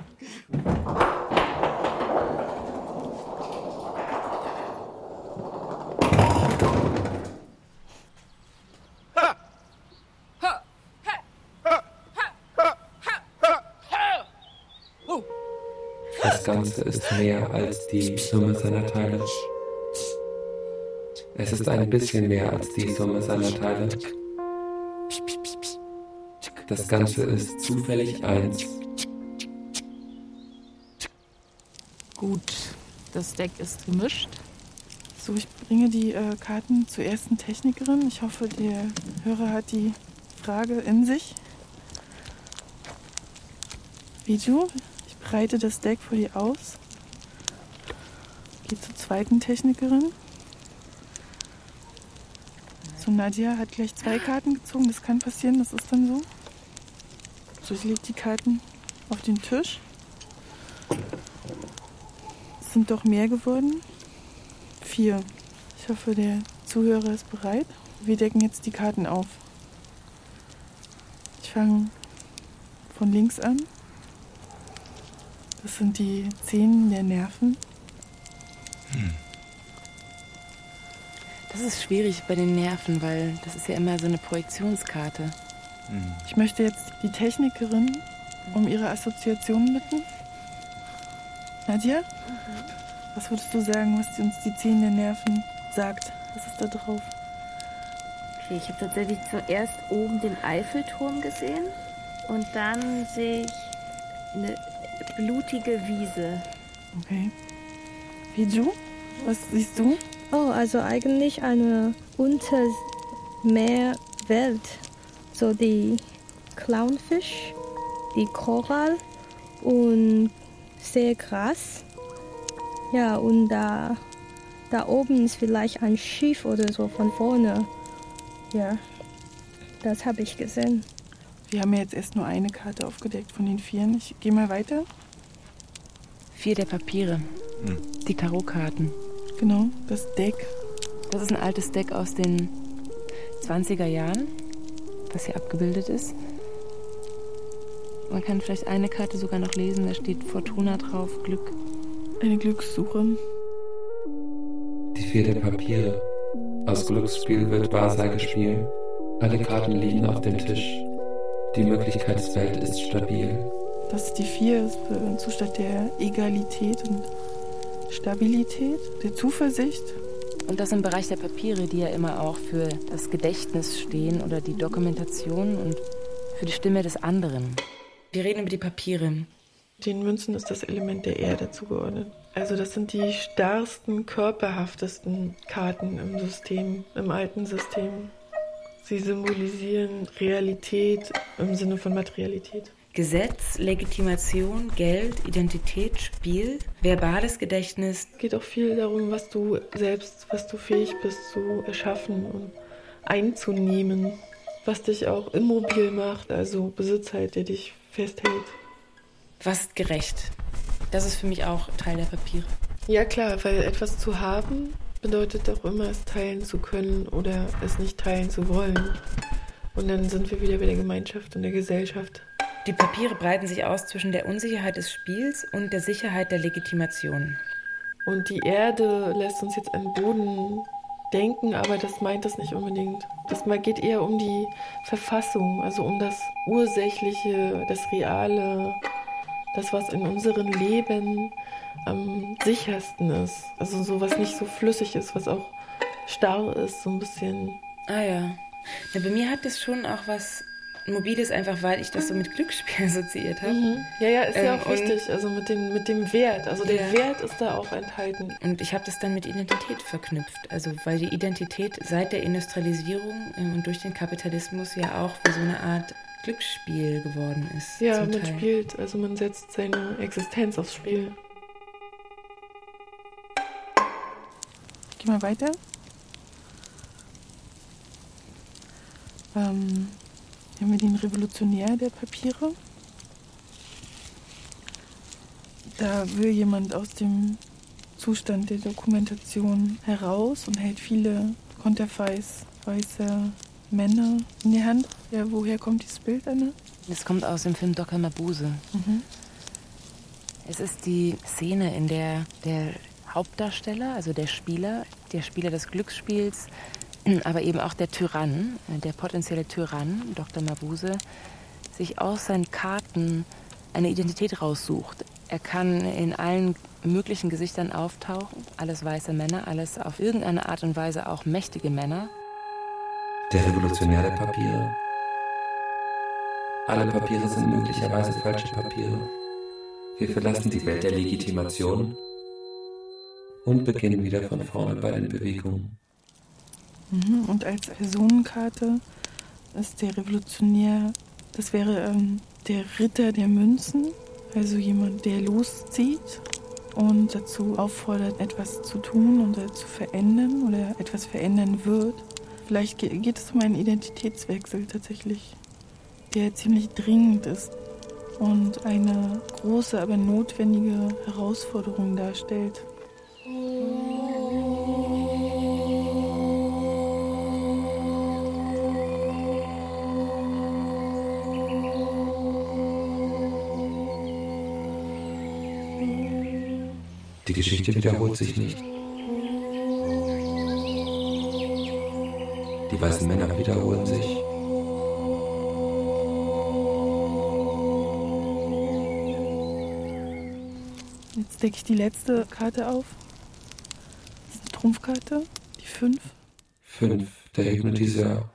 Ganze ist mehr als die Summe seiner Teile. Es ist ein bisschen mehr als die Summe seiner Teile. Das Ganze ist zufällig eins. Gut, das Deck ist gemischt. So, ich bringe die äh, Karten zur ersten Technikerin. Ich hoffe, der Hörer hat die Frage in sich. Biju, ich breite das Deck vor dir aus. Gehe zur zweiten Technikerin. So, Nadja hat gleich zwei Karten gezogen. Das kann passieren, das ist dann so. So, ich lege die Karten auf den Tisch. Es sind doch mehr geworden. Vier. Ich hoffe, der Zuhörer ist bereit. Wir decken jetzt die Karten auf. Ich fange von links an. Das sind die Zehen der Nerven. Das ist schwierig bei den Nerven, weil das ist ja immer so eine Projektionskarte. Ich möchte jetzt die Technikerin um ihre Assoziationen bitten. Nadja, was würdest du sagen, was uns die Zehen der Nerven sagt? Was ist da drauf? Okay, ich habe tatsächlich zuerst oben den Eiffelturm gesehen und dann sehe ich eine blutige Wiese. Okay. Biju, was siehst du? Oh, also eigentlich eine Untermeerwelt. So die Clownfisch, die Korall und sehr krass. Ja, und da, da oben ist vielleicht ein Schiff oder so von vorne. Ja, das habe ich gesehen. Wir haben ja jetzt erst nur eine Karte aufgedeckt von den vieren. Ich gehe mal weiter. Vier der Papiere. Die Tarotkarten. Genau, das Deck. Das ist ein altes Deck aus den 20er Jahren, was hier abgebildet ist. Man kann vielleicht eine Karte sogar noch lesen, da steht Fortuna drauf, Glück. Eine Glückssuche. Die vier der Papiere. Aus Glücksspiel wird Wahrsagespiel. Alle Karten liegen auf dem Tisch. Die Möglichkeitswelt ist stabil. Das ist die vier, ist ein Zustand der Egalität und Stabilität, der Zuversicht. Und das im Bereich der Papiere, die ja immer auch für das Gedächtnis stehen oder die Dokumentation und für die Stimme des anderen. Wir reden über die Papiere. Den Münzen ist das Element der Erde zugeordnet. Also das sind die starrsten, körperhaftesten Karten im System, im alten System. Sie symbolisieren Realität im Sinne von Materialität. Gesetz, Legitimation, Geld, Identität, Spiel, verbales Gedächtnis. Es geht auch viel darum, was du selbst, was du fähig bist zu erschaffen und einzunehmen, was dich auch immobil macht, also Besitz halt, der dich festhält. Was ist gerecht? Das ist für mich auch Teil der Papiere. Ja klar, weil etwas zu haben bedeutet auch immer, es teilen zu können oder es nicht teilen zu wollen. Und dann sind wir wieder bei der Gemeinschaft und der Gesellschaft. Die Papiere breiten sich aus zwischen der Unsicherheit des Spiels und der Sicherheit der Legitimation. Und die Erde lässt uns jetzt an Boden denken, aber das meint das nicht unbedingt. Das geht eher um die Verfassung, also um das Ursächliche, das Reale, das, was in unserem Leben am sichersten ist. Also so was nicht so flüssig ist, was auch starr ist, so ein bisschen. Ah ja. Na, bei mir hat das schon auch was Mobiles, einfach weil ich das so mit Glücksspiel [LAUGHS] assoziiert habe. Ja, ja, ist ja Ähm, auch und- wichtig. Also mit dem, mit dem Wert. Also der Ja. Wert ist da auch enthalten. Und ich habe das dann mit Identität verknüpft. Also weil die Identität seit der Industrialisierung äh, und durch den Kapitalismus ja auch wie so eine Art Glücksspiel geworden ist. Ja, zum man Teil. spielt, also man setzt seine Existenz aufs Spiel. Geh mal weiter. Ähm, hier haben wir den Revolutionär der Papiere. Da will jemand aus dem Zustand der Dokumentation heraus und hält viele Konterfeis weiße Männer in die Hand. Ja, woher kommt dieses Bild, Anne? Das kommt aus dem Film Dr. Mabuse. Mhm. Es ist die Szene, in der der Hauptdarsteller, also der Spieler, der Spieler des Glücksspiels, [CLEARS THROAT] aber eben auch der Tyrann, der potenzielle Tyrann, Dr. Mabuse, sich aus seinen Karten eine Identität raussucht. Er kann in allen möglichen Gesichtern auftauchen, alles weiße Männer, alles auf irgendeine Art und Weise auch mächtige Männer. Der Revolutionär der Papiere. Alle Papiere sind möglicherweise falsche Papiere. Wir verlassen die Welt der Legitimation und beginnen wieder von vorne bei den Bewegungen. Mhm. Und als Personenkarte ist der Revolutionär, das wäre ähm, der Ritter der Münzen. Also jemand, der loszieht und dazu auffordert, etwas zu tun oder zu verändern oder etwas verändern wird. Vielleicht geht es um einen Identitätswechsel tatsächlich, der ziemlich dringend ist und eine große, aber notwendige Herausforderung darstellt. Die Geschichte wiederholt sich nicht. Die weißen Männer wiederholen sich. Jetzt decke ich die letzte Karte auf. Das ist eine Trumpfkarte, die 5. 5, der Hypnotiseur.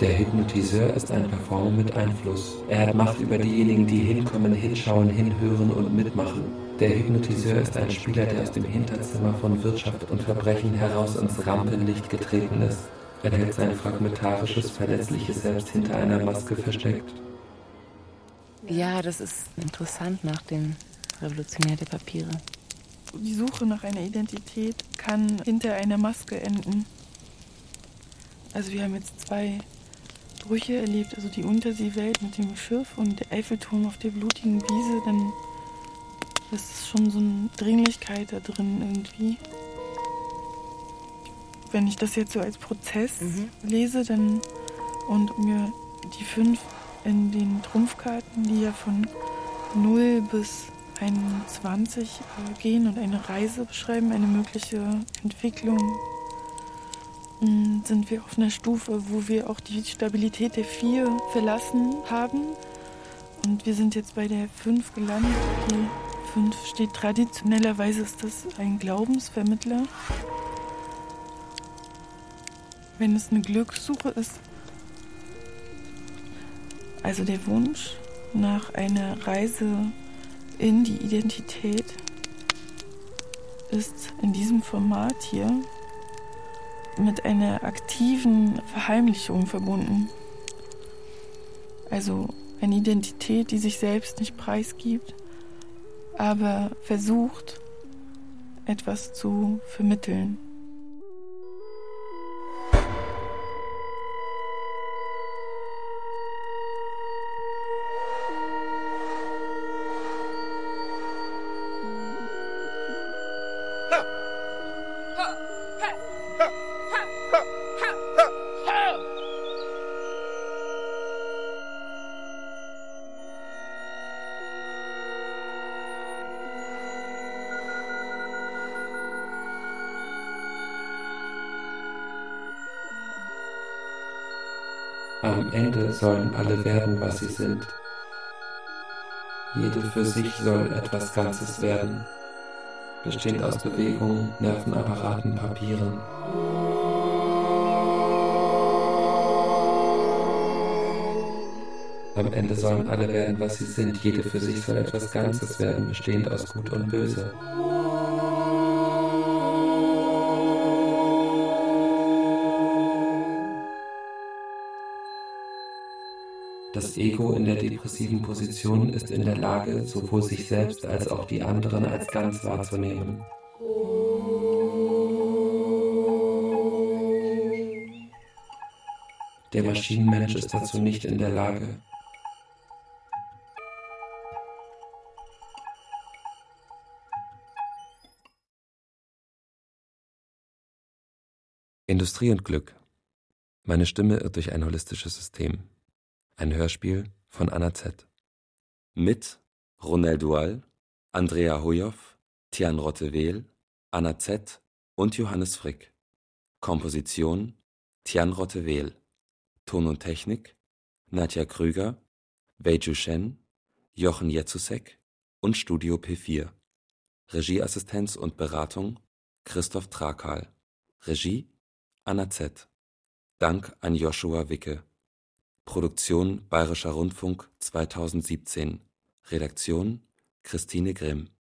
Der Hypnotiseur ist ein Performer mit Einfluss. Er hat Macht über diejenigen, die hinkommen, hinschauen, hinhören und mitmachen. Der Hypnotiseur ist ein Spieler, der aus dem Hinterzimmer von Wirtschaft und Verbrechen heraus ins Rampenlicht getreten ist. Er hält sein fragmentarisches, verletzliches Selbst hinter einer Maske versteckt. Ja, das ist interessant nach dem Revolutionär der Papiere. Die Suche nach einer Identität kann hinter einer Maske enden. Also wir haben jetzt zwei Brüche erlebt, also die Unterseewelt mit dem Schiff und der Eiffelturm auf der blutigen Wiese, dann ist schon so eine Dringlichkeit da drin irgendwie. Wenn ich das jetzt so als Prozess mhm. lese, dann und mir die fünf in den Trumpfkarten, die ja von 0 bis 21 äh, gehen und eine Reise beschreiben, eine mögliche Entwicklung sind wir auf einer Stufe, wo wir auch die Stabilität der vier verlassen haben. Und wir sind jetzt bei der fünf gelandet. Die fünf steht traditionellerweise, ist das ein Glaubensvermittler. Wenn es eine Glückssuche ist, also der Wunsch nach einer Reise in die Identität ist in diesem Format hier mit einer aktiven Verheimlichung verbunden. Also eine Identität, die sich selbst nicht preisgibt, aber versucht, etwas zu vermitteln. Am Ende sollen alle werden, was sie sind. Jede für sich soll etwas Ganzes werden, bestehend aus Bewegungen, Nervenapparaten, Papieren. Am Ende sollen alle werden, was sie sind. Jede für sich soll etwas Ganzes werden, bestehend aus Gut und Böse. Das Ego in der depressiven Position ist in der Lage, sowohl sich selbst als auch die anderen als ganz wahrzunehmen. Der Maschinenmensch ist dazu nicht in der Lage. Industrie und Glück. Meine Stimme irrt durch ein holistisches System. Ein Hörspiel von Anna Z. Mit Ronel Dual, Andrea Hujow, Tian Rottewel, Anna Z. und Johannes Frick. Komposition Tian Rottewel. Ton und Technik Nadja Krüger, Beiju Shen, Jochen Jetzusek und Studio P4. Regieassistenz und Beratung Christoph Trakal. Regie Anna Z. Dank an Joshua Wicke. Produktion Bayerischer Rundfunk 2017. Redaktion Christine Grimm